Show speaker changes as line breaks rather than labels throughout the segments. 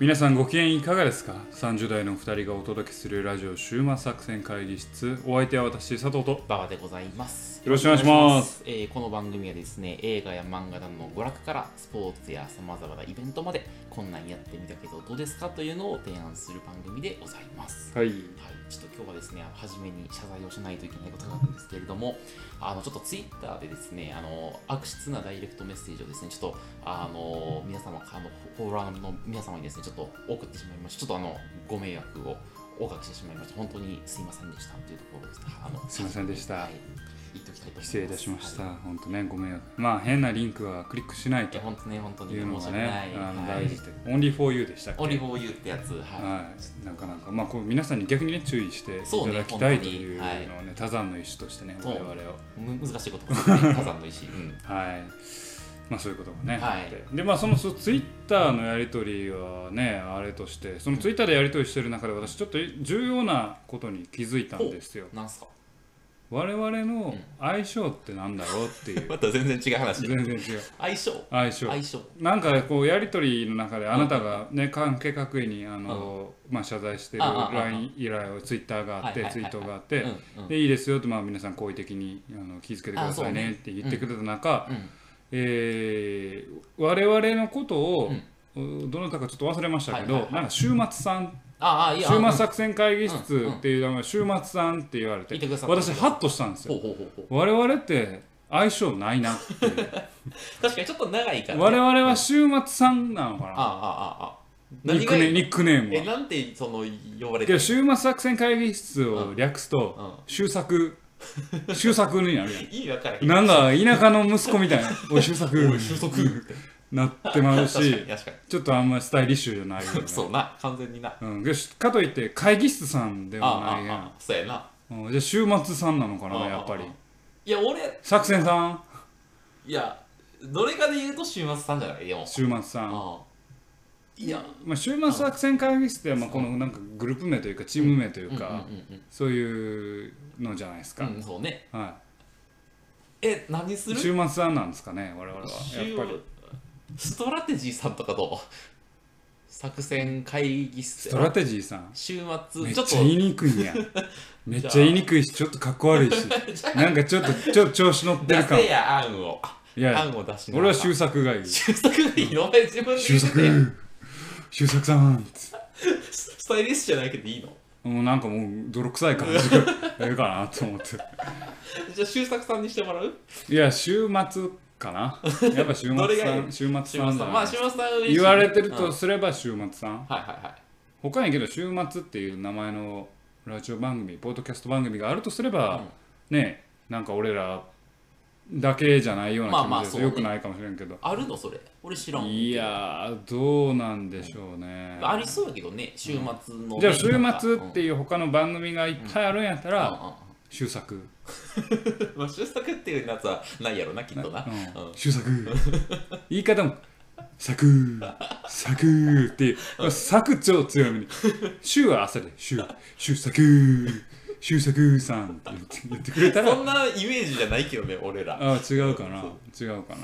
皆さんご機嫌いかがですか ?30 代の2人がお届けするラジオ終末作戦会議室お相手は私佐藤と
馬場でございます。
よろしくお願いします
えーこの番組はですね、映画や漫画などの娯楽からスポーツやさまざまなイベントまで、こんなんやってみたけどどうですかというのを提案する番組でございます。
はい
はい、ちょっと今日はですね、初めに謝罪をしないといけないことがあるんですけれども、あのちょっとツイッターでですね、あの悪質なダイレクトメッセージをですね、ちょっとあの皆様、あのフォロワーの皆様にですね、ちょっと送ってしまいました。ちょっとあのご迷惑をおかけしてしまいました。本当にすいませんでしたというところですね。あの
すいませんでした
はい、
失礼いたしました、
はい
本当ねご迷惑。まあ変なリンクはクリックしないと
本当ね、本当に
あの
はい。
大事で、オンリーフォーユーでしたっけ？
オリフォーユーってやつ、はい。
はい、なかなか、まあ、こう皆さんに逆にね注意していただきたいというのをね、多山の意思としてね、我々を。
む難しいことですね、火山の石。うん。
はい。まあそういうことがね、
はい。
でまあそのそツイッターのやり取りはねあれとしてそのツイッターでやり取りしてる中で私ちょっと重要なことに気づいたんですよ。
なんすか？
我々の相性ってなんだろうっていう、
また全然違う話。
全然違う。
相性？
相性。
相性。
なんかこうやり取りの中であなたがね関係各位にあの、まあ、謝罪してる LINE 依頼をツイッターがあってツイートがあって、
うんうん。
でいいですよと、まあ、皆さん好意的にあの気をつけてくださいねって言ってくれた中、
うん。
えー我々のことを、どなたかちょっと忘れましたけど、なんか週末さん
ああ、いや、
週末
さ
作戦会議室っていうのが週末さんって言われて、
見てくださって
私ハッとしたんですよ。我々って相性ないなっていう。
確かにちょっと長いから、ね。
我々は週末さんなのかな。
ああ、ああ、ああ。
ニックネニックネーム
え、
は
なんてその呼ばれてる？
週末作戦会議室を略すと、
うん。
終作。終作になるや
意味わか
なんか田舎の息子みたいな「おい終作」
収束って。
なってまうし ちょっとあんまりスタイリッシュじゃないよね
に。そうな、完全にな。
うん、かといって会議室さんで
ああ、
もないや
ああああ、そうやな。
ん、うん、じゃあ週末さんなのかなやっぱり
いや、俺、
作戦さん？
いや、どれかで言うと週末さんじゃない？よ。
週末さん。
いや、
まあ、週末作戦会議室ってまあこのなんかグループ名というかチーム名というか、そういうのじゃないですか、
うん。うん、そうね。
は
え、何す
い、
る？
週末さんなんですかね我々はやっぱり
ストラテジーさんとかどう？作戦会議室。
ストラテジーさん？
週
め
末ちょっ
ちゃ言いにくいん。や めっちゃ言いにくいしちょっとかっこ悪いし。なんかちょっとちょっと調子乗ってる感。
出せや案を。
いや
案を出しな
俺は終作がいい。
終作がいいの？お前自分で
終
言って。て
作。終作さん。
スタイリッシュじゃないけどいいの？
もうなんかもう泥臭い感じがやるかなと思って。
じゃあ終作さんにしてもらう？
いや週末かな？やっぱ週末さん週末
週
さん。じゃない。
末さんまあ週末さん
言われてる
うん。
とすれば週末さん、
はいはいはい。
他にけど週末っていう名前のラジオ番組ポッドキャスト番組があるとすれば、ねなんか俺らだけじゃないような
まあ
気持ちです。
まあ
よくないかもしれんけど、
あるの？それ。俺知らん
いやーどうなんでしょうね、
ありそうやけどね週末の
じゃあ週末っていう他の番組がいっぱいあるんやったら、
うんうんうん
終作、
まあ、終作っていうやつはないやろな、きっとな。
うん。
うん。
終作。言い方も作 作っていう。作超強めに。週は朝で週終作終作さんって言ってくれたら。
そんなイメージじゃないけどね、俺ら。
あ違うかな。違うかな。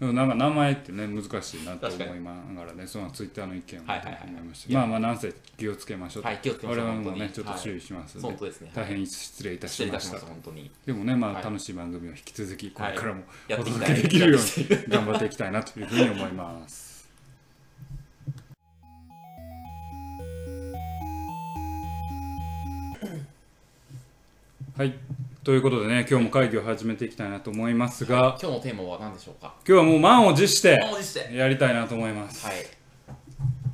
でもなんか名前ってね難しいなと思いながらねそのツイッターの意見を
はいはいはい。
思いました。まあまあなんせ気をつけましょうと。
はい気をつけましょう。
我々もねちょっと注意しますので。
本当ですね。
大変失礼いた
失
しました。
本当に。
でもねまあ
はい。
楽しい番組を引き続きこ
はい
れからも
や
お届けできるように頑張っていきたいなというふうに思いますはい。ということでね今日も会議を始めていきたいなと思いますが
今日のテーマは何でしょうか？
今日はもう満を持して
満を持して。
やりたいなと思います。
はい。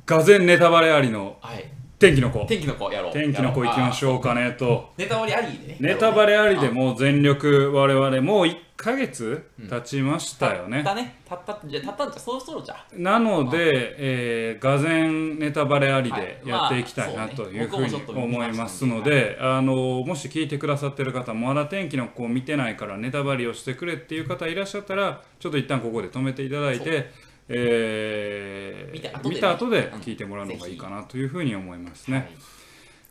がぜネタバレありの
はい。
天気の子
天気の子やろう。
天気の子いきまし
ょう。
かねと
ネタバレありでね。
ネタバレありで
う
もう全力我々もう1ヶ月経ちましたよね
たったね。たったじゃたったんじゃ、そろそろじゃ。
なので、えー、がぜんネタバレありで
はい
やっていきたいなというふうに思いますので、あのもし聞いてくださってる方、まだ天気の子を見てないからネタバレをしてくれっていう方いらっしゃったら、ちょっと一旦ここで止めていただいて、えー
見て後でね。
見た後で
うん。
聞いてもらうのがいいかなというふうに思いますね。
はい。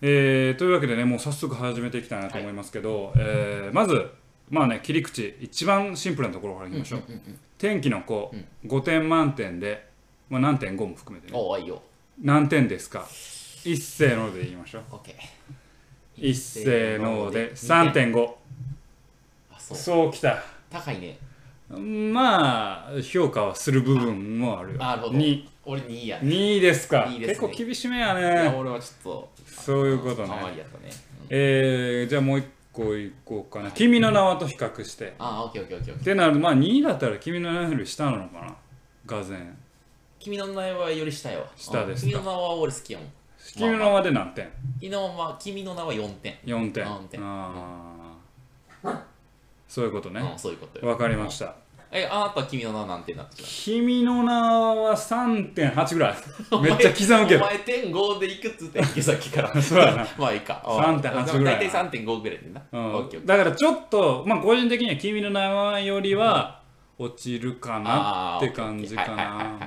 えーというわけでねもう早速始めていきたいなと思いますけど、えーまずまあね切り口一番シンプルなところからいきましょう、
うんうんうん
天気の子、5点満点で、まあ、何点5も含めてね。
いいよ。
何点ですか？一斉ので言いましょう。
OK
一斉ので
2点。
3.5
あそう。
そうきた。
高いね
まあ評価はする部分もあるよ。
なるほど。
2,
俺2位やね。
2ですか。
ですね。
結構厳しめや
いや
ね
俺はちょっと
そういうことね。
ありやったね。うん。
えー、じゃあもう一個いこうかな「君の名は」と比較して。
あオッケーオッケーオッケーオッ
っ
ケー。
てなるとまあ2位だったら「君の名は」より下なのかな。がぜん。
君の名はより下よ
下ですか。
うん。君の名は俺好きやもん。
君の名はで何点？
君の名は君の名は4点
?4 点。
4点。
ああそういうことね。
うんそういうことよ。
わかりました。
えあなたは君の名は何点なってきた
君の名は3.8ぐらい。めっちゃ刻むけど。
お前点5でいくつってんけさっきから。
そうやな。
まあいいか。
3.8ぐらい
大体3.5ぐらいでな。
うん。
オッケーオッケー。
だからちょっとまあ個人的には君の名はよりは落ちるかなって感じかな。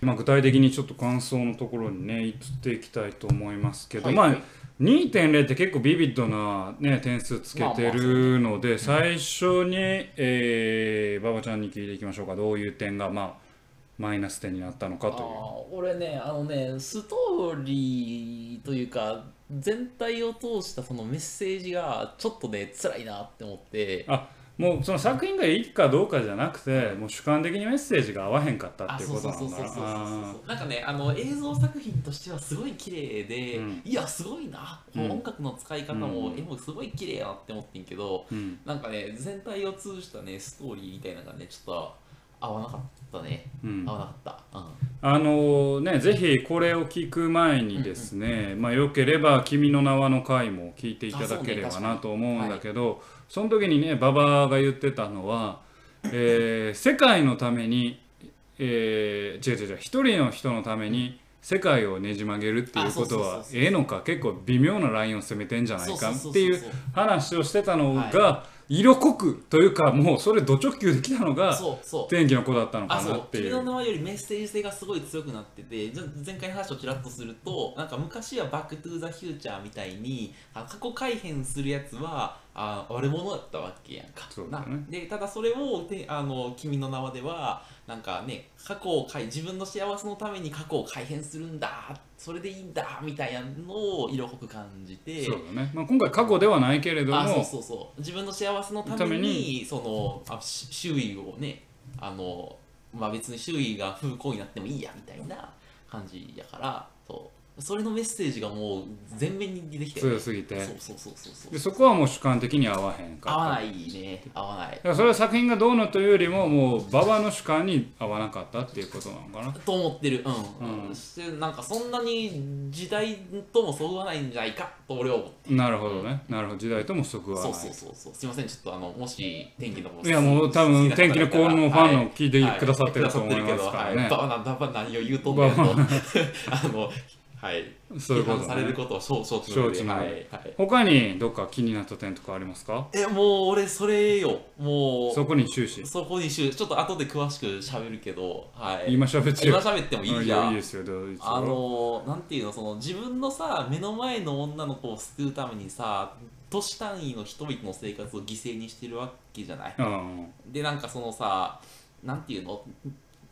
まあ、具体的にちょっと感想のところにね移っていきたいと思いますけど、まあ2.0って結構ビビッドな、ね、点数つけてるので、最初に、えー、馬場ちゃんに聞いていきましょうか。どういう点が、まあ、マイナス点になったのかという。
俺ねあのねストーリーというか全体を通したそのメッセージがちょっとね辛いなって思って。
あもうその作品がいいかどうかじゃなくてもう主観的にメッセージが合わへんかったっていうことなのかな。
んかねあの映像作品としてはすごい綺麗で、
うん。
いやすごいな、
うん。
音楽の使い方も、
うん
絵もすごい綺麗やなって思ってんけど
ーうん
なんかね全体を通したねストーリーみたいなのがねちょっと合わなかったね、
うん。
合わなかった、うん。
あのね、ぜひこれを聞く前にですね、まあ、よければ「君の名は」の回も聞いていただければなと思うんだけどそ,、の時にね馬場が言ってたのは、えー世界のために、えー違う違う違う一人の人のために世界をねじ曲げるっていうことはええのか結構微妙なラインを攻めてんじゃないかっていう話をしてたのが
は
色濃くというかもうそれド直球できたのが
そうそう
天気の子だったのか
あそう
なっていう。
君の名はよりメッセージ性がすごい強くなっててじゃ前回の話をちらっとするとなんか昔は「バック・トゥ・ザ・フューチャー」みたいにあ過去改変するやつはあ悪者だったわけやんか。
そうだね。
な。でただそれをてあの君の名はではなんかね過去を変え自分の幸せのために過去を改変するんだそれでいいんだみたいなのを色濃く感じて。
そうだね、まあ、今回過去ではないけれども
あそうそうそう。自分の幸せのためにそのあし周囲をねあの、まあ、別に周囲が不幸になってもいいやみたいな感じやからそうそれのメッセージがもう全面に出てきて、
強すぎて。
そうそうそうそうそう。
でそこはもう主観的に合わへんか
合わないね。合わない。
だからそれは作品がどうのというよりももう馬場の主観に合わなかったっていうことなのかな。
と思ってる。うん、
うん。
してなんかそんなに時代ともそぐわないんじゃないかと俺は思って
なるほどね。なるほど。時代とも即はない。
そうそうそう。そうすいません。ちょっとあのもし天気の子
いやもう多分天気の子のファンの聞いてくださってると思い
はい
ますからね。
はい。バナナバナ何を言うとんねんと。あのはい。
そういうこと
批判される
ね
ことを承承知の上で
承知の上
はい。はい。
他にどっか気になった点とかありますか？
えもう俺それよ。もう。
そこに終始。
そこにしゅちょっと後で詳しく喋るけどはい。
今喋って
今
よ
喋ってもいい
うん
じゃん
いいですよ。
あのなんていうのその自分のさ目の前の女の子を救うためにさ都市単位の人々の生活を犠牲にしてるわけじゃない。
うん
でなんかそのさなんていうの？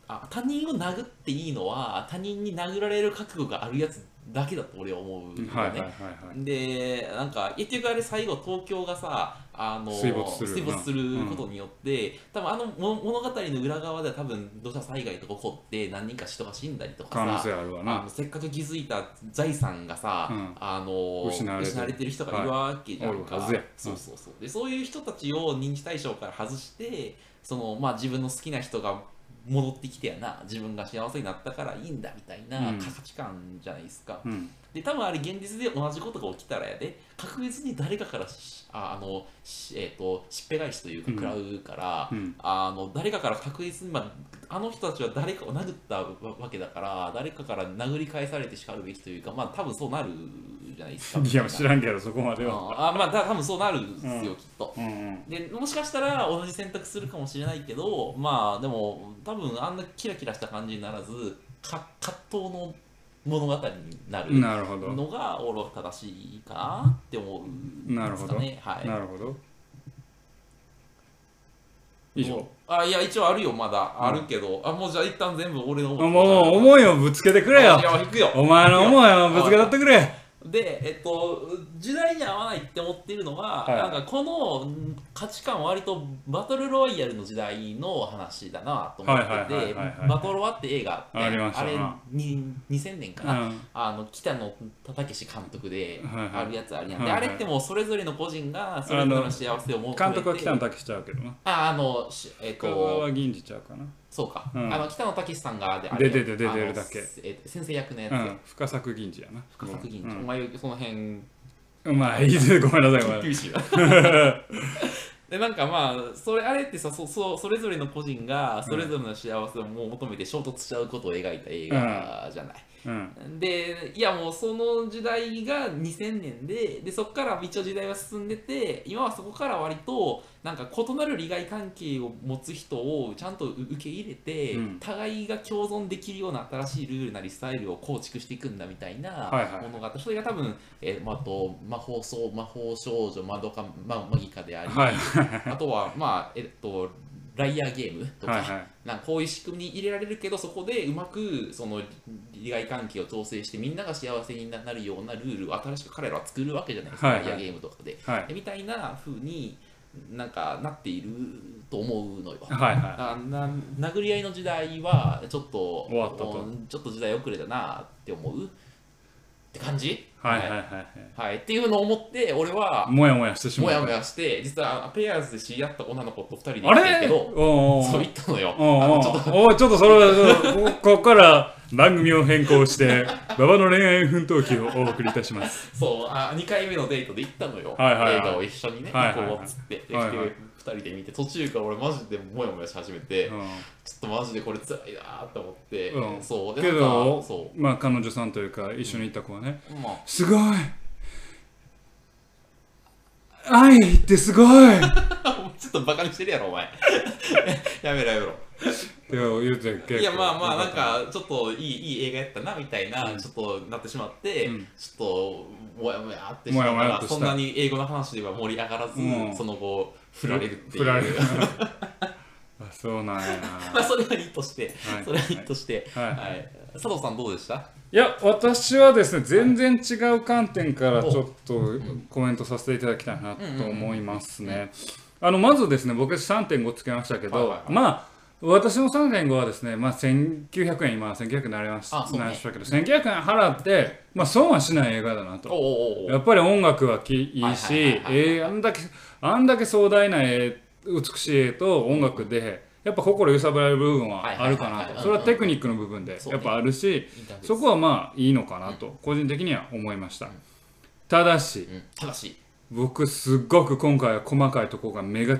あ他人を殴っていいのは他人に殴られる覚悟があるやつだけだと俺は思うよね、
はいはいはいはい。
でなんか結局あれ最後東京がさあの水没することによって、多分あのも物語の裏側では多分土砂災害とか起こって何人か人が死んだりとかさせっかく気づいた財産がさ、
うん。
あの
失われてる。
人がい。るわけじゃんか、
はい
そうそうそう。でそういう人たちを認知対象から外してその、まあ、自分の好きな人が戻ってきてやな。自分が幸せになったからいいんだみたいな
うん。
価値観じゃないですか、
うん
で多分あれ現実で同じことが起きたらやで。確実に誰かからしああのし,、えー、としっぺ返しというか
うん。
食らうから、
うん。
あの誰かから確実に、まあ、あの人たちは誰かを殴ったわわけだから誰かから殴り返されてしかるべきというかまあ多分そうなるじゃないですか。
いや知らんけどそこまでは。
うん。あまあだ多分そうなるんですよ、
うん。
きっと。
うんうん。
でもしかしたら同じ選択するかもしれないけどまあでも多分あんなキラキラした感じにならずか葛藤の物語になるのが俺は正しいかなって思うんですか
なるほど。
ねはい。
なるほど。以上。
あいや一応あるよまだ。あるけど、あもうじゃあ一旦全部俺の
もう思いをぶつけてくれよ。
いや引くよ。
お前の思いをぶつけたってくれ
で、えっと、時代に合わないって思ってるのは、
はい。
なんかこのん価値観は割とバトルロワイヤルの時代の話だなと思って
はいはいはい
て
はいはい。
バトロワって映画あって
ありましたな。
れに2000年かな、
うん
あの北野武監督で
はいはい。
あるやつあるやん、
はいはい。
であれってもうそれぞれの個人がそれぞれの幸せを求めて。
監督は北野武しちゃうけどな
ああのしえっ
深
と
川銀次ちゃうかな
そうか、
うん。
あの北野武さんがであ
出てて出てる
あの
だけ。
え先生役のやつや、
うん。深作銀次やな。
深作銀、
うん。
お前その辺。
うん。まあいいですごめんなさい。ごめんなさい
厳しいな でなんかまあそれあれってさそそそれぞれの個人がそれぞれの幸せをもう求めて衝突しちゃうことを描いた映画じゃない、
うん。
でいやもうその時代が2000年ででそこから一応時代は進んでて今はそこから割となんか異なる利害関係を持つ人をちゃんと受け入れて、
うん。
互いが共存できるような新しいルールなりスタイルを構築していくんだみたいな
はいはい。
ものがあって、それが多分、えーまあ、あと魔法魔法少女マドカママギカであり、
はい。
あとはまあえっとライアーゲームとか、
はいはい。
なんかこういう仕組みに入れられるけどそこでうまくその利害関係を調整してみんなが幸せになるようなルールを新しく彼らは作るわけじゃないですか、
はいはい。
ライアーゲームとかで。
はい。
でみたいな風になんかなっていると思うのよ。
はいはい。
殴り合いの時代はちょっとちょっと時代遅れだなって思うって感じ？
はい。はい。はい
はい、っていうのを思って俺は
はいもやもやしてしまう
もやもやして実はペアーズで知り合った女の子と二人で
あ
行ってるけどそう言ったのよ。
おうお
ちょっと
おうちょっとそれはこここから番組を変更して馬場の恋愛奮闘記をお送りいたします。
そうあ2回目のデートで行ったのよ、
はいはいはい。
映画を一緒にね、行こうっつって、で
はいはい。
で2人で見て途中から俺マジでモヤモヤし始めて、
うん。
ちょっとマジでこれ辛いなーって思って、
うん。
そうで
けど
そ
まあ彼女さんというか一緒に行った子はね
うまあ。
すごい愛ってすごい。
ちょっとバカにしてるやろお前。やめろやめろ
いや言うて結構
いやまあまあなんか。ちょっといいいい映画やったなみたいな、ちょっとなってしまって、
うん。
ちょっともやもやってしまった
もやもやっとした。
そんなに英語の話では盛り上がらず、
うん。
その後振られるっていう。
振られる。あそうなんや。
まあそれはいいとして、
はい。
それはいいとして、
はい。
はい。佐藤さんどうでした？
いや私はですね全然違う観点からちょっとコメントさせていただきたいなと思いますね。あのまずですね僕3.5つけましたけど、
はいはいはい。
まあ私の3.5はですね、まあ、1900円今1900円になりまし
あそうね。
なりましたけど1900円払って、まあ、損はしない映画だなと。やっぱり音楽はきいいしあんだけあんだけ壮大な絵美しい絵と音楽でやっぱ心揺さぶられる部分はあるかなと。それはテクニックの部分でやっぱあるしそこはまあいいのかなと個人的には思いました。ただし
うん、ただし、
僕すっごく今回は細かいところが目が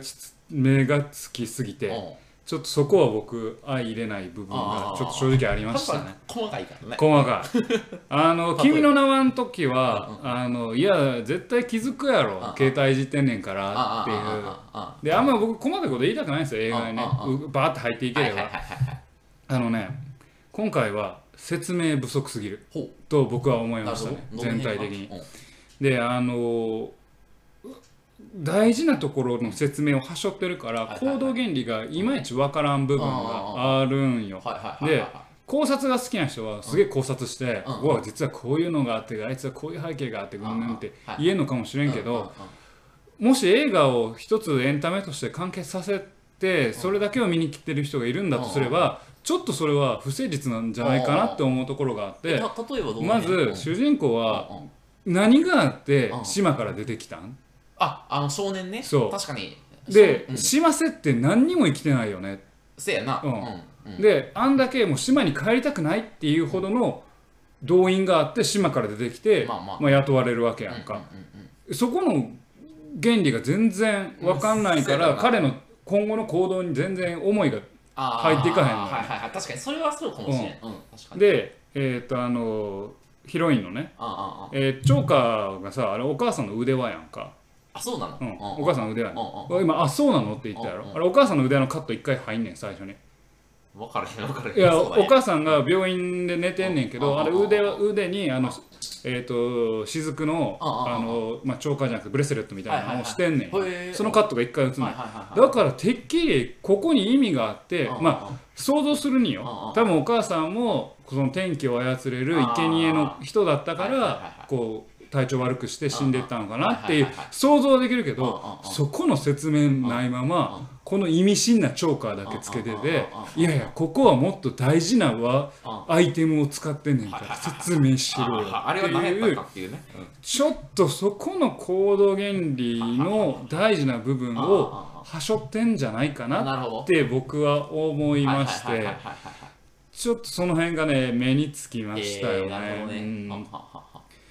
目がつきすぎて
うん
ちょっとそこは僕相入れない部分がちょっと正直ありましたね。
細かいからね。
細かい。あの「
例えば
君の名は」の時はあのいや絶対気づくやろ
あ
携帯いじってんねんか
あ
らっていう。であんま僕細かいこと言いたくないんですよ映画にねバーって入っていければ。あのね今回は説明不足すぎる。と僕は思いました
ど。
ね全体的に。
うん。
であの大事なところの説明をはしょってるから行動原理がいまいちわからん部分があるんよ。
はいはいはいはいはい。
考察が好きな人はすげえ考察して、
う
わ実はこういうのがあってあいつはこういう背景があってうんぬんって
はい
言えんのかもしれんけど、もし映画を一つエンタメとして完結させてそれだけを見に来てる人がいるんだとすればちょっとそれは不誠実なんじゃないかなって思うところがあってまず主人公は何があって
うん。
島から出てきたん？
ああの少年ね。
そう。
確かに。
で
そう。うん。
島瀬って何にも生きてないよね。
せやな。
うん。
うん。
であんだけもう島に帰りたくないっていうほどの動員があって島から出てきて、
まあまあ。
まあ、雇われるわけやんか、
うんうんうん
そこの原理が全然分かんないから、彼の今後の行動に全然思いが入っていかへんのよ。
はいはいはい。確かにそれはそうかもしれん。うん。確かに。
でえっ、とあのヒロインのね、
ああああ
えーチョーカーがさあれお母さんの腕輪やんか、
あそうなの？
うん。お母さんの腕輪やん
うんうん
今あそうなの？って言ったやろ、あれお母さんの腕輪のカット1回入んねん最初に。
分からへん分からへん
いやお母さんが病院で寝てんねんけど
うん
あれ腕腕にあのえっと雫の
うん
あのまあチョーカーじゃなくてブレスレットみたいなのをしてんねん。そのカットが一回映んねん。
はいはいはい
だからてっきりここに意味があって
うん
まあ想像するによ。
うんうん
多分お母さんもその天気を操れる生贄の人だったか
はいはいはいは
ら
い。
こう体調悪くして死んでったのかなっていう想像はできるけ
うん
どそこの説明ないままこの意味深なチョーカーだけつけてて
うん
いやいやここはもっと大事なアイテムを使ってんねんから説明しろよ
っ
ていう
かっていうね。
ちょっとそこの行動原理の大事な部分をはしょってんじゃないかなって僕は思いましてちょっとその辺がね目につきましたよ
えー
ね。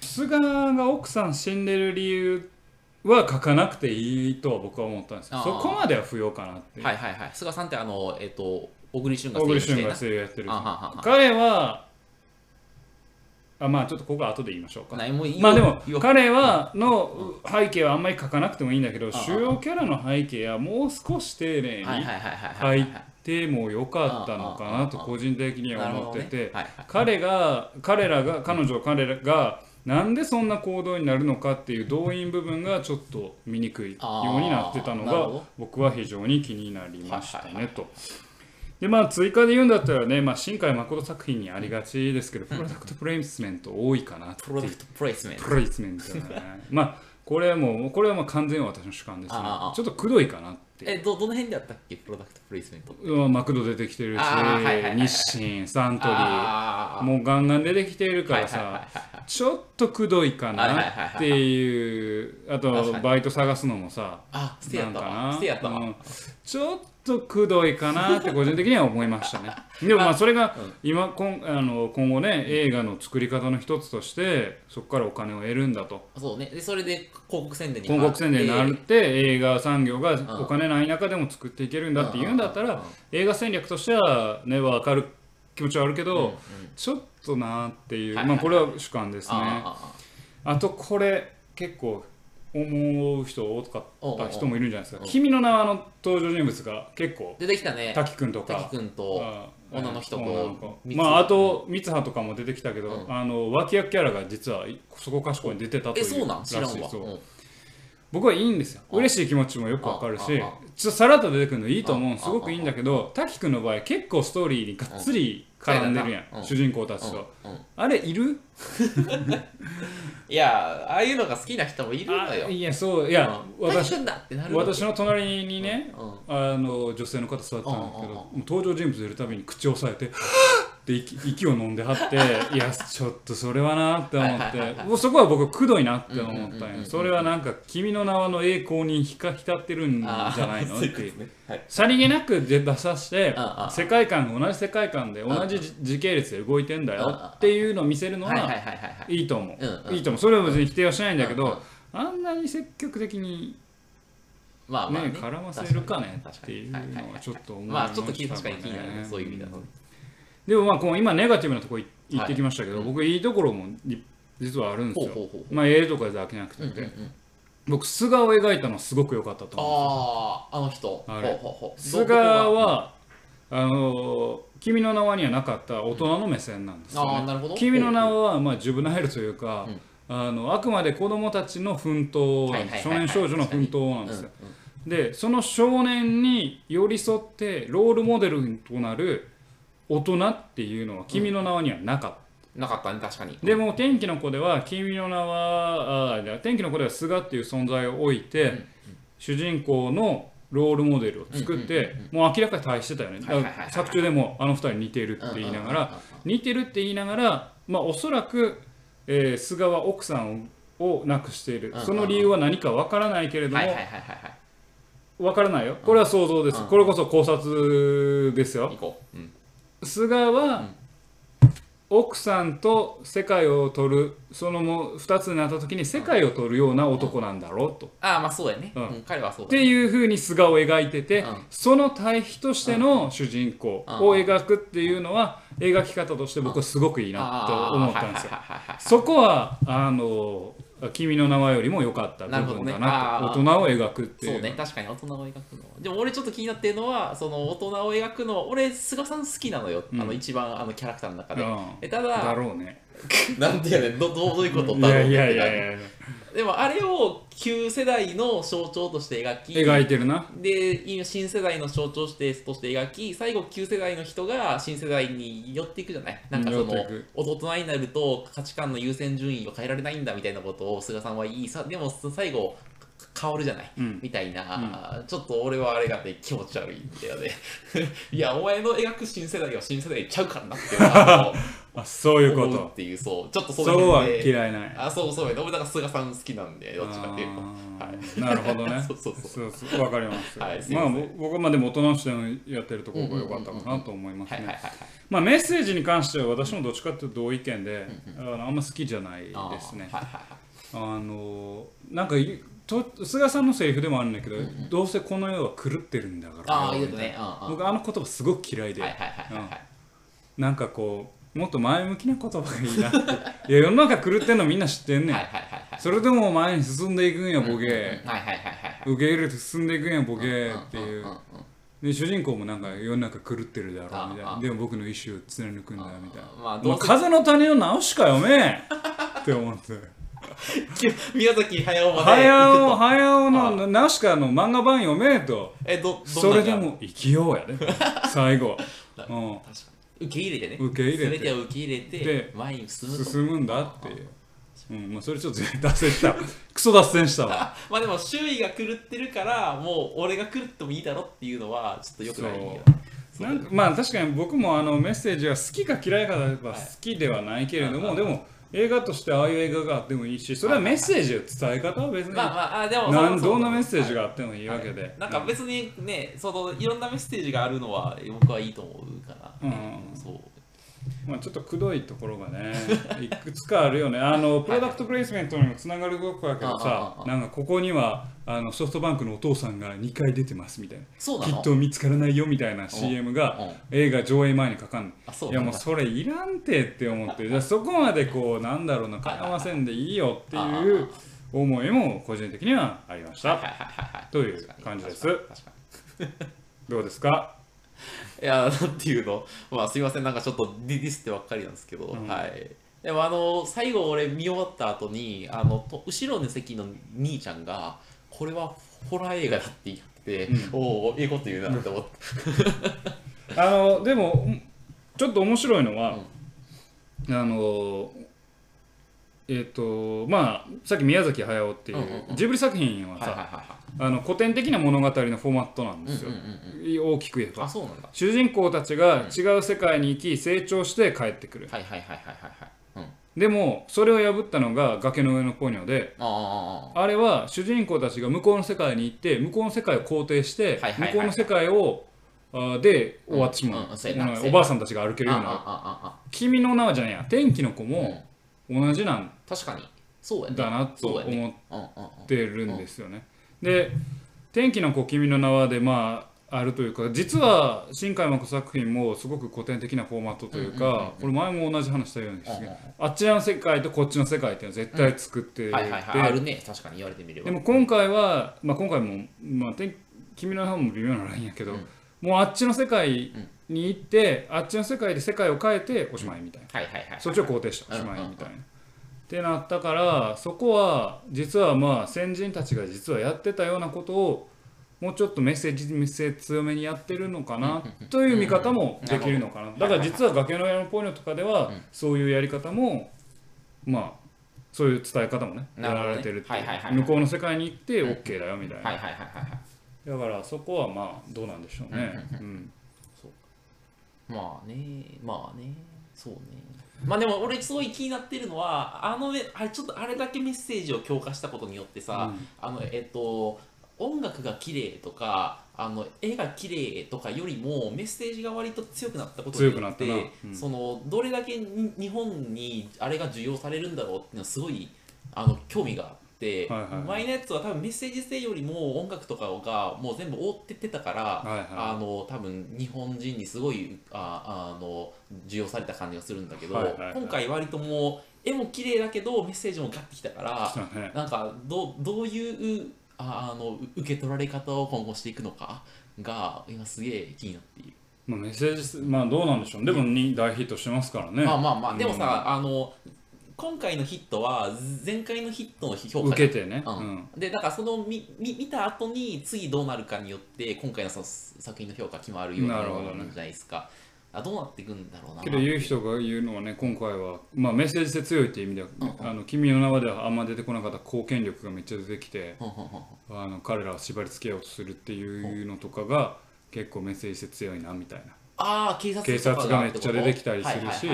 菅が奥さん死んでる理由は書かなくていいとは僕は思ったんですけどそこまでは不要かなって。
はいはいはい。菅さんってあのえっと小栗旬が声優
やってる彼はあまあちょっとここは後で言いましょうか。まあでも彼はの背景はあんまり書かなく。てもいいん。だけど主要キャラの背景はもう少し丁寧に書いてもよかったのかなと個人的には思ってて。彼が彼らが彼女彼らがなんでそんな行動になるのかっていう動員部分がちょっと見にくいようになってたのが僕は非常に気になりましたねと。でまあ追加で言うんだったらね、まあ、新海誠作品にありがちですけど、プロダクトプレイスメント多いかな
プロダクトプレイスメント。
プレイスメントね。まあこれはもうこれはまあ完全に私の主観ですね。ちょっとくどいかなって
えどどの辺であったっけ？プロダクトプレイスメント
うんマクド出てきてるし
あーはいはいはいはい
日清サントリー。
あー。
もうガンガン出てきてるから
はいはいはい
さ
はい。
ちょっとくどいかなっていうあと
確かに。
バイト探すのもさ
あ捨てやった
なんかな。
わ捨てやったわ。
うん。ちょっとくどいかなって個人的には思いましたね。でもまあそれが今今あの今後ね映画の作り方の一つとしてそこからお金を得るんだと。
そうね。でそれで広告宣伝に
広告宣伝にな
る
って映画産業がお金ない中でも作っていけるんだって言うんだったら映画戦略としてはね分かる気持ちはあるけどちょっとなっていうまあこれは主観ですね。
あ
あとこれ結構思う人多かった人もいるんじゃないですか。君の名はの登場人物が結構
出てきたね。
滝くんとか。
滝くんと
あ
女の人と
まああと三葉とかも出てきたけど、
うん。
あの脇役キャラが実はそこかしこに出てたという
えそうなん？知ら
う。
うん。
僕はいいんですよ。
あ。
嬉しい気持ちもよくわかるし
あ
ちょっとさらっと出てくるのいいと思う
あ
すごくいいんだけど滝くんの場合結構ストーリーにがっつり絡んでるや
うん
ん主人公たちと。
うん。うん。
あれいる？
いやああいうのが好きな人もいるのよ。
あいやそういや
うん。
私私の隣にね
うん。
あの女性の方座ってたんですけど登場人物出るたびに口を押さえて って息息を飲んではって いやちょっとそれはなって思って もうそこは僕くどいなって思ったん
うんうんうんうん
よそれはなんか「君の名は」の栄光に光浸ってるんじゃないの？って
ね。はい。
さりげなく出させて
ああ
世界観が同じ世界観で同じ時系列で動いてんだよっていうのを見せるの
はいはい
と思
う。
いいと思う。それは別に否定はしないんだけどあんなに積極的に
まあまあね。
ね絡ませるかねっていうのはちょっと思い
まあ
ました
ちょっと気確かに気になるね。そういう意味だとね
でもまあこう今ネガティブなとこい言ってきましたけど、僕いいところもい実はあるんですよ。
ほうほうほう。ほう
まあええとこだけじゃなくて、
うんうんうん。
僕菅を描いたのすごく良かったと思うん
あああの人。
あれ。
ほうほうほう。
菅はあの「君の名は」にはなかった大人の目線なんですよ、ね。
ああなるほど。
君の名はまあジュブナイルというか、
うん
あのあくまで子供たちの奮闘
はいはいはいはい。
年少女の奮闘なんですよ、
うんうん。
でその少年に寄り添ってロールモデルとなる大人っていうのは君の名はにはなかった、
なかったね確かに。
でも天気の子では君の名はあ天気の子では菅っていう存在を置いて、主人公のロールモデルを作って、もう明らかに対してたよね、作中でもあの二人似てるって言いながら、似てるって言いながらまあおそらく、えー菅は奥さんを亡くしている、
うん
その理由は何かわからないけれども、わからないよ。これは想像です、
うん。
これこそ考察ですよ。
行こう。うん
菅は、奥さんと世界を取るそのもう2つになった時に世界を取るような男なんだろうと。
ああまあそうやね。
うん。
うん彼はそうだ
っていうふうに菅を描いてて、
うん。
その対比としての主人公を描くっていうのは描き方として僕はすごくいいなと思ったんですよ。そこはあの君の名はよりも良かった部分かな
あー。
大人を描くっていう
そうね。確かに大人を描くのでも俺ちょっと気になってるのはその大人を描くの俺菅さん好きなのよ、
うん。
あの一番あのキャラクターの中で、
うん。
えた
だ
だ
ろうね
なんでやねんどどういうこと
いやいやい
だろう
やいや。
でもあれを旧世代の象徴として描き
描いてるな。
で今新世代の象徴してとして描き最後旧世代の人が新世代に寄っていくじゃない？なんかその大人になると価値観の優先順位を変えられないんだみたいなことを菅さんは言いさでも最後変わるじゃない、
うん。
みたいな、ちょっと俺はあれがね気持ち悪いんだよねいやお前の描く新世代は新世代ちゃうからなっていうのは
あそういうこ
思うっ
と
ていうそう。ちょっとそ
そうは嫌いない。
あそうそう。やね俺だから菅さん好きなんでどっちかっていうと。
あ
はい。
ーなるほどね。
そうそうそう。
そうわかります。
はいすい
まあ僕はまあでも大人の視点でやってるところが良かったかなと思いますね。まあメッセージに関しては私もどっちかっていうと同意見であのあんま好きじゃないですね。
あーはいはいはい。
あのなんかいと菅さんのセリフでもあるんだけど、どうせこの世は狂ってるんだから。
あ。ね。うんうん。
僕あの言葉すごく嫌いで。なんかこうもっと前向きな言葉がいいなって。いや世の中狂ってんのみんな知ってんねん、
はい。
それでも前に進んでいくんやボケ。受け入れて進んでいくんやボケっていう、
んんんん
で主人公もなんか世の中狂ってるだろうみたい
ああ
なでも僕の意志を貫くんだみたいな。
まあ、
風の谷の直しか読めって思って
宮崎駿まで行くと。
早尾のナシカの漫画版読めと。
え、ど、どん
それで
な
も生きようやで 最後は、
確かに。受け入れてね。
受け入れて。
全てを受け入れて
で、
前に進む。
進むんだっていう、うんまあ、それちょっと脱線した。クソ脱線したわ。
あまあでも周囲が狂ってるからもう俺が狂ってもいいだろっていうのはちょっとよくないよ
そう。なんかまあ確かに僕もあのメッセージが好きか嫌いかで言えば好きではないけれども、
はい
でも映画としてああいう映画があってもいいしそれはメッセージを伝え方は別に
まあまああでも
なんどんなメッセージ
が
があってもいいわけで、
なんか別にねそのいろんなメッセージがあるのは僕はいいと思うかな、
うん。
そう
まあ、ちょっとくどいところがね いくつかあるよね。あのプロダクトプレイスメントにもつながるとこやけどさなんかここにはあのソフトバンクのお父さんが2回出てますみたいな。きっと見つからないよみたいな CM が
う。ん
映画上映前にかかんの。
あそう
いやもうそれいらんてって思って。じゃあそこまでこうなんだろうな絡ませんでいいよっていう思いも個人的にはありました。という感じです。どうですか？
にいやなんていうの？まあすいません。なんかちょっとディディスってばっかりなんですけど、
うん。
はい。でもあの最後俺見終わった後にあのと後ろの席の兄ちゃんがこれはホラー映画だって言って、
うん。
おおいいこと言うなって思って、
あのでもちょっと面白いのは、あのえっ、とまあさっき宮崎駿っていう,、
うんうんうん。
ジブリ作品はさ、
はいはいはいはい
あの古典的な物語のフォーマットなんですよ、大きく言えば。
あそうなんだ。
主人公たちが違う世界に行き成長して帰ってくる、
はいはいはいはいはいはい。うん。
でもそれを破ったのが崖の上のポニョで
ああ
あれは主人公たちが向こうの世界に行って向こうの世界を肯定して
はいはいはいはい。
向こうの世界をあで終わってしまう,、
うん。うん。
おばあさんたちが歩けるような君の名はじゃねえや。天気の子も同じなん
確かに。そうやね。
だなと思ってるんですよね。で天気の子君の名はでまああるというか実は新海誠作品もすごく古典的なフォーマットというかこれ前も同じ話したようにです
うんうん
ねあっちの世界とこっちの世界っていうのは絶対作っていて
はいはいはい。あるね。確かに言われてみれば。
でも今回は、まあ、今回も、まあ、天君の名はも微妙なラインやけど、
うん。
もうあっちの世界に行って、あっちの世界で世界を変えておしまいみたいな。
はいはいはいはい。
そっちを肯定しておしまいみたいな。ってなったからそこは実はまあ先人たちが実はやってたようなことをもうちょっとメッセージメッセージ強めにやってるのかなという見方もできるのかな。だから実は崖の上のポニョとかでは
うん。
そういうやり方もまあそういう伝え方もねやられてるって向こうの世界に行って OK だよみたいな。だからそこはまあどうなんでしょうね。
うん
うん
まあねまあね。そうねまあでも俺すごい気になってるのはあのねあれちょっとあれだけメッセージを強化したことによってさ、
うん。
あのえっと音楽が綺麗とかあの絵が綺麗とかよりもメッセージが割と強くなったことによ
強くなっ
て、
な。うん。
そのどれだけに日本にあれが受容されるんだろうっていうのはすごいあの興味があって、
はいはいはい。
前のやつは多分メッセージ性よりも音楽とかがもう全部覆ってってたから、
はいはい。
あの多分日本人にすごいああの受容された感じがするんだけど、
はいはいはい。
今回割ともう絵も綺麗だけどメッセージもガッてきたからなんかどうどういうああのう受け取られ方を今後していくのかが今すげえ気になっている、
まあメッセージすまあどうなんでしょう。でもに大ヒットしてますからね。
まあまあまあ。でもさ、
うん
あの今回のヒットは前回のヒットの評価
受けてね。
う
うん。ん
でだからその見見見た後に次どうなるかによって今回のその作品の評価決まるような
なるほどね。
ものじゃないですか。あどうなっていくんだろうな。
けど言う人が言うのはね今回は、まあ、メッセージ性強いっていう意味では、
うんうん。
あの君の名はではあんま出てこなかった貢献力がめっちゃ出てきて
ほんほんほんほん。
あの彼らを縛り付けようとするっていうのとかが結構メッセージ性強いなみたいな
ああ警察
警察がめっちゃ出てきたりするし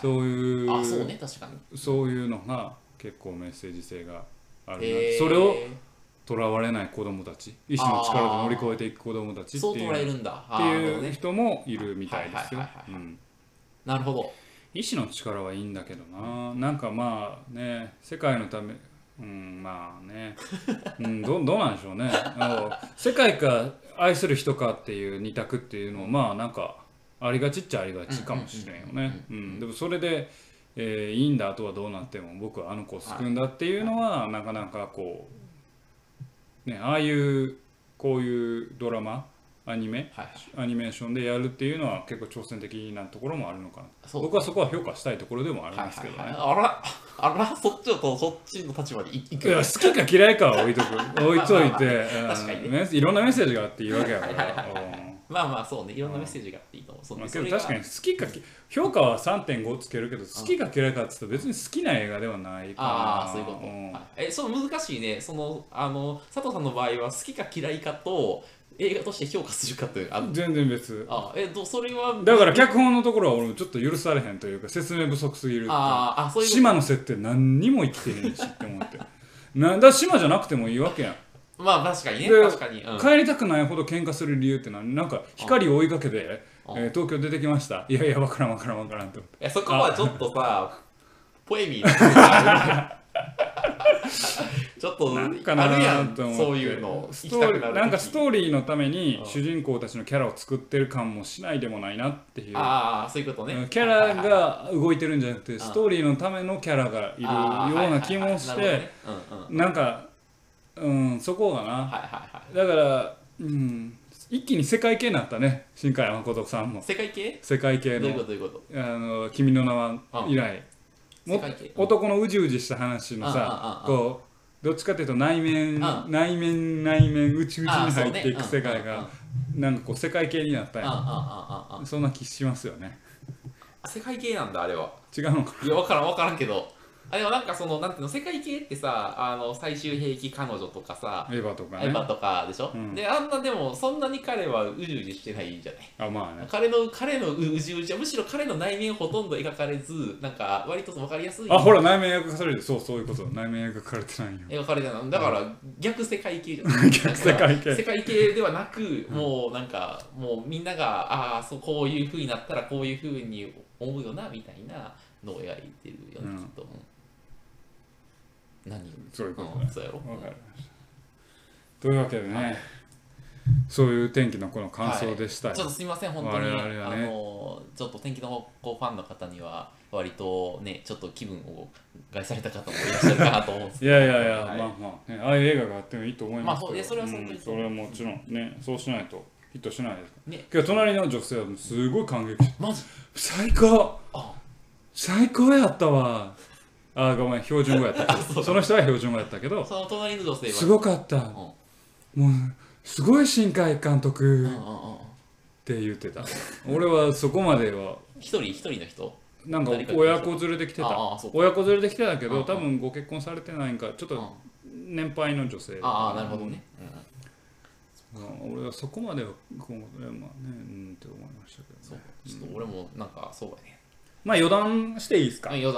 そういう
あそうね確かに。
そういうのが結構メッセージ性があるな、それをとらわれない子供たち意志の力で乗り越えていく子供たちっていう人もいるみたいですよ。
なるほど。
意志の力はいいんだけどな。なんかまあね世界のためうんまあね、うん、どどうなんでしょうね。あの世界か愛する人かっていう二択っていうのはまあなんかありがちっちゃありがちかもしれんよね。うんでもそれで、えーいいんだあとはどうなっても僕はあの子を救うんだっていうのはなかなかこうねああいうこういうドラマアニメ
はい。
アニメーションでやるっていうのは結構挑戦的なところもあるのかな。
そう。
僕はそこは評価したいところでもあるんですけどね、
はいはいはい。あら あらそっちとそっちの立場にいいく
いや好きか嫌いかは置いとく。置いといて、うん。
確かにね。
いろんなメッセージがあっていいわけやから、
はいはいはい。まあまあそうね。いろんなメッセージがあっていいと思う。そ
うん。まあ、けど確かに好きかき評価は3.5つけるけど好きか嫌いかって言ったら別に好きな映画ではないかな。
ああそういうこと、
ん。
はい。えその難しいね。そのあの佐藤さんの場合は好きか嫌いかと映画として評価するかというあ
全然別。
あえどそれは
だから脚本のところは俺もちょっと許されへんというか説明不足すぎる
あーあそういう
島の設定何にも生きてへんしって思って。なんだ島じゃなくてもいいわけやん。
まあ確かにね
で
確かに、うん、
帰りたくないほど喧嘩する理由って何？なんか光を追いかけて、えー東京出てきました。いやいやわからんわからんわからんと。
いやそこはちょっとさポエミーな ちょっと
なんかな
あるやんそういうの
ストーリーなんかストーリーのために
うん。
主人公たちのキャラを作ってる感もしないでもないなっていう。
ああそういうことね。
うんキャラが動いてるんじゃなくてストーリーのためのキャラがいるような気もしてなんかうんそこがな。だからうん一気に世界系になったね新海誠さんも。
世界系？
世界系の。あの君の名は以来。男のうじうじした話のさこうどっちかっていうと内面
ん。
内面内面内々に入っていく世界がなんかこう世界系になったやんそんな気しますよね。
あ世界系なんだあれは。
違うのか。
いや分からん分からんけどあでもなんかそのなんていうの世界系ってさあの最終兵器彼女とかさ
エヴァとかね。
エヴァとかでしょ、
うん。
であんなでもそんなに彼はうじうじしてないじゃない。
あまあね。
彼の彼のうじうじはむしろ彼の内面ほとんど描かれずなんか割と分かりやすい。
あほら内面描かされる。そうそういうこと。内面描かれてないよ。
描かれてないだから逆世界系じゃない
逆世界系。
世界系ではなくもうなんかもうみんながああそうこういう風になったらこういう風に思うよなみたいなのを描いてるよね、
うん。
きっと、うん何？
そういうことね。
うん、そうやろ？
わかりましたというわけでねそういう天気のこの感想でしたよ。
ちょっとすみません、本当に、あのちょっと天気の子ファンの方には、割とね、ちょっと気分を害された方もいらっしゃるかなと思うんです
いやいやいや、
はい。
まあまあ、ね、ああいう映画があってもいいと思いますけど。
まあそれは
それはもちろんねそうしないとヒットしないです。から
ね、
けど隣の女性はすごい感激。して
マジ？
最高。
あ。
最高やったわあごめん標準語やった。その人は標準語やったけど
その隣の女性は、
すごかった。
うん。
もうすごい新海監督って言ってた。俺はそこまでは。
一人一人の人？
なんか親子連れで来てた。親子連れで来てたけど多分ご結婚されてないんかちょっ
うん。
と年配の女性
ああなるほどね、うん
うん。俺はそこまではまあね、うんって思いましたけど、
そう。
ね、
ちょっと俺もなんかそうやね
まあ余談していいですか？
しよ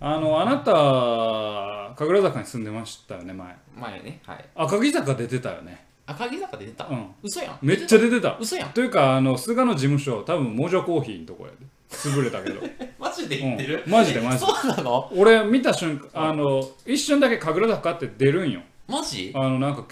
あのあなた神楽坂に住んでましたよね前。
う前ねはい。
赤城坂出てたよね。
赤城坂で出た、
うん。
嘘やん。
めっちゃ出てた。
嘘やん。
というかあの菅の事務所多分モジョコーヒーのとこやで。潰れたけど。
マジで言ってる、
うん。マジでマジで。
そうなの？
俺見た瞬間あの一瞬だけ神楽坂って出るんよ。
マジ？
あのなんか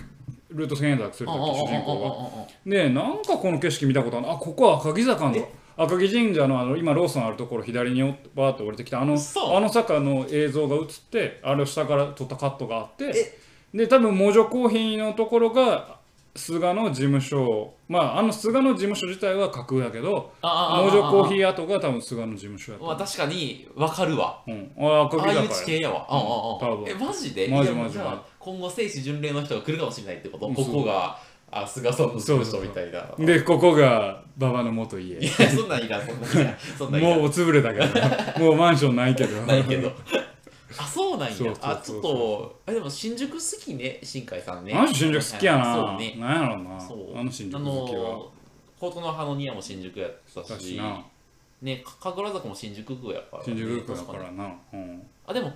ルート検索するとき主人公が
が
でなんかこの景色見たことあるあここは赤城坂の赤城神社のあの今ローソンあるところ左にバーッと降りてきたあのあの坂の映像が映ってあれを下から撮ったカットがあってで多分モジョコーヒーのところが菅の事務所まああの菅の事務所自体は架空だけど
ああ
モジョコーヒ
ー
ー跡が多分菅の事務所やった。
まあ確かに分かるわ。
うん、あ赤
ああいう
城だから
地形やわ。ああああ
多分。
え、マジで？
マジマジマ
今後、聖地巡礼の人が来るかもしれないってこと、
うん
ここが、あ、菅さんの事務所みたいな。
でここが馬場の元家
いや、そんなんいらん、そんなんいらん。そんなんいらん
もう潰れたけどもうマンションないけど
ないけど。あ、そうなんや。あ、ちょっと、あでも新宿好きね、新海さんね。
あの人新宿好きやな、
そうね。
なんやろうな
そう。
あの新宿
あ
好きは
の、コートの葉のニアも新宿やったし、
な
ね、か神楽坂も新宿区やから、ね。
新宿区だからな、うん、
あ、でも、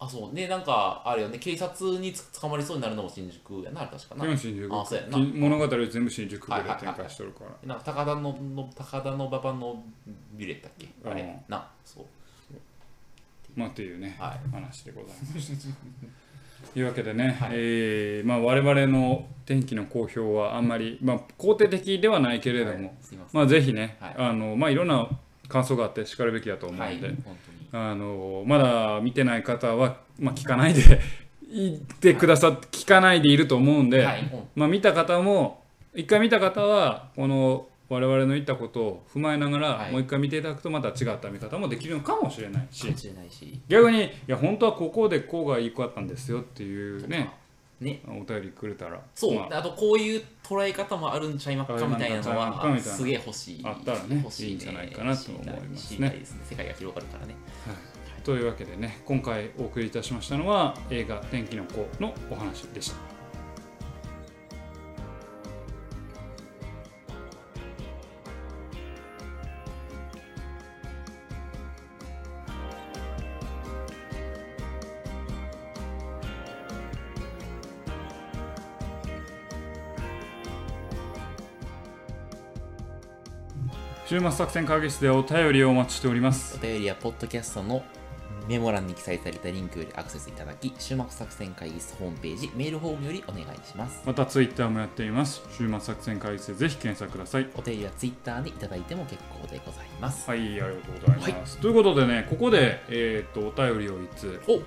あ、そう。ね、なんか、あれよね、警察につ捕まりそうになるのも新宿やな、確かな。
でも新宿。
あそうやな。
き物語全部新宿区で展開してるから、
なんか高田のの高田の馬場のビレだっけあれ、
うん。
なそう。
まあっていうね、
はい。
話でございます。というわけでね、
はい。
えーまあ、我々の天気の公表はあんまり、まあ、肯定的ではないけれども、
はい。ま
あ、ぜひね、
はい。
あのまあ、いろんな感想があってしかるべきだと思う
はい。
ので、
本当に
あのまだ見てない方は、まあ、聞かないで いてくださって聞かないでいると思うんで、
はい。うん。
まあ、見た方も一回見た方はこの我々の言ったことを踏まえながら、
はい。
もう一回見ていただくとまた違った見方もできるのかもしれないし。
かもしれないし。
逆にいや本当はここでこうがいい子だったんですよっていうね
ね。
お便りくれたら。
そう、
まあ。
あ、とこういう捉え方もあるんちゃいまっかみたいなのはすげえ欲しい。
あったらね
欲し
いいんじゃないかなと思いますね。
ね。世界が広がるからね。
というわけでね今回お送りいたしましたのは映画「天気の子」のお話でした。週末作戦会議室でお便りをお待ちしております
お。便りはポッドキャストのメモ欄に記載されたリンクよりアクセスいただき週末作戦会議室ホームページメールフォームよりお願いします
またツイッターもやっています。週末作戦会議室でぜひ検索ください。
お便りはツイッターにいただいても結構でございます
はい、ありがとうございます。ということでね、ここで、えー、とお便りをいつ、
お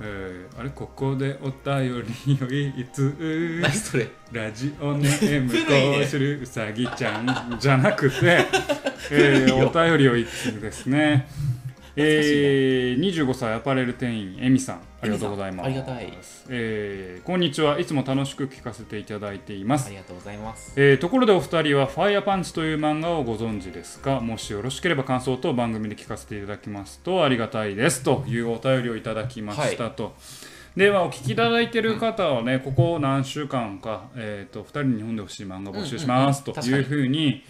えーあれ、ここでお便りをいつ、
何それ？
ラジオネーム
古いね。
こうするうさぎちゃんじゃなくて、えーお便りをいつですね。えー、25歳アパレル店員エミさん。ありがとうございます。
ありがたい
えーこんにちは。いつも楽しく聞かせていただいています。
ありがとうございます。
えーところでお二人は「ファイアパンチ」という漫画をご存知ですか？もしよろしければ感想と番組で聞かせていただきますとありがたいです。というお便りをいただきましたと。ではお聞きいただいている方はね、ここ何週間か、えー、と2人に読んでほしい漫画募集しますというふうに、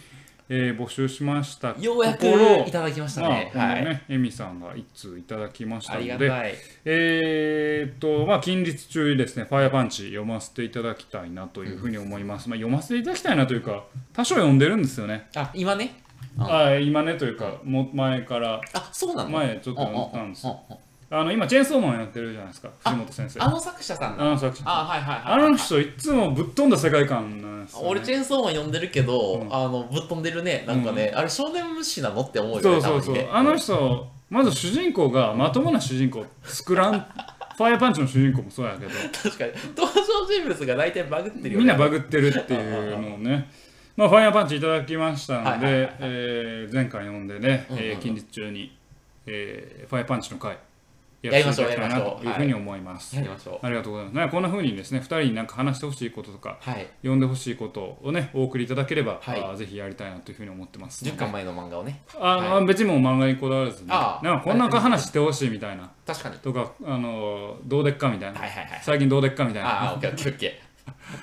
えー募集しました
ようやくいただきました
まあ
ね。はい。
ね、エミさんが一通いただきました
あ
ので。えーっと、まあ、近日中にですね、ファイアパンチ読ませていただきたいなというふうに思います。まあ、読ませていただきたいなというか、多少読んでるんですよね。
あ、今ね？うん
あ今ねというか、もう前から、
あ、そうなの
前ちょっと読んでたんです
うんうんうんうん
あの今、チェーンソーマンやってるじゃないですか、藤本先生。
あの作者さんだ。
あの作者
あ、はいはいはい。
あの人、いつもぶっ飛んだ世界観なんですよ、ね。
俺チェーンソーマン読んでるけど、
うん。
あのぶっ飛んでるね。なんかね、あれ少年無視なのって思うよね
そうそうそう、
ね。
あの人、まず主人公がまともな主人公。作らん、ファイアパンチの主人公もそうやけど、
確かに。登場人物が大体バグってるよね。
みんなバグってるっていうのをね、まあ、ファイアパンチいただきましたので、前回読んでね、
うんうんうん。
えー近日中に、えーファイアパンチの回や
やりましょうやりましょう。
というふうに思います。
やりましょう。
ありがとうございます。なこんなふうにですね、2人になんか話してほしいこととか、
はい。
読んでほしいことをね、お送りいただければ、
はい。
あーぜひやりたいなというふうに思ってます。
10巻前の漫画をね。
あの、
は
別にもう漫画にこだわらずに、
ああ
なんかこんな話してほしいみたいな、
確かに。
とか、あのどうでっかみたいな、
はいはいはい。
最近どうでっかみたいな。
ああオッケーオッケーオッケー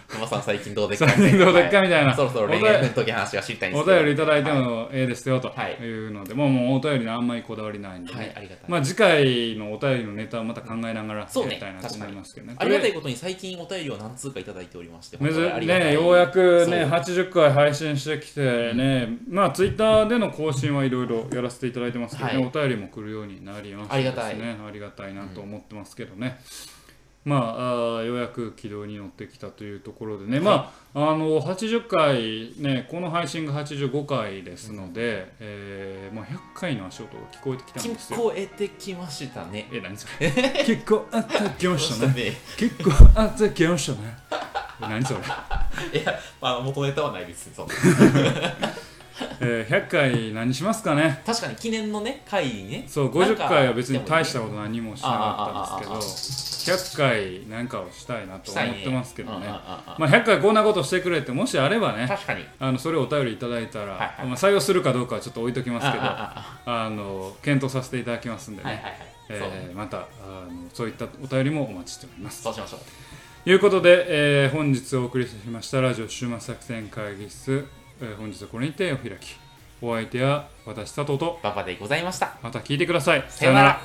熊さん最近どうでっか
最近どうでっかみたいな。
はそろそろ恋愛の時話が知りたいんです
お
けど。
便りいただいて
は
もええですよと
はい。
いうので、もうもうお便りにあんまりこだわりないんで、
い、はい
ね
ありがたい、
まあ次回のお便りのネタをまた考えながらや
そうね。
りたいなと思いますけどね。
ありがたい
こ
ことに最近お便りを何通かいただいておりまして
ね、ようやくね、
そう。
80回配信してきてね、まあツイッターでの更新はいろいろやらせていただいてますけどね、
はい。
お便りも来るようになりまして
ありがたい。
ありがたいなと思ってますけどね。まああーようやく軌道に乗ってきたというところでね、まああの80回ねこの配信が85回ですので、えーまあ、100回の足音が聞こえてきたんですよ。
聞こえてきましたね。
え何それ？結構あったきましたね。
ね
結構あったきましたね。え何それ、
いや、まあ、元ネタはないですそう
えー、100回何しますかね？
確かに記念のね回にね。
そう50
なんか
回は別に大したこと何もしなかったんですけど100回何かをしたいなと思ってますけどね。まあ、100回こんなことしてくれってもしあればね
確かに。
あのそれをお便りいただいたら、
はいはい。
まあ、採用するかどうかはちょっと置いときますけど
あ
あの検討させていただきますんでね、
はいはいはい。
えーまたあのそういったお便りもお待ちしております。
そうしましょう。
ということで、えー本日お送りしましたラジオ終末作戦会議室、えー本日はこれにてお開き。お相手は私佐藤と。
ババでございました。
また聞いてください。
さようなら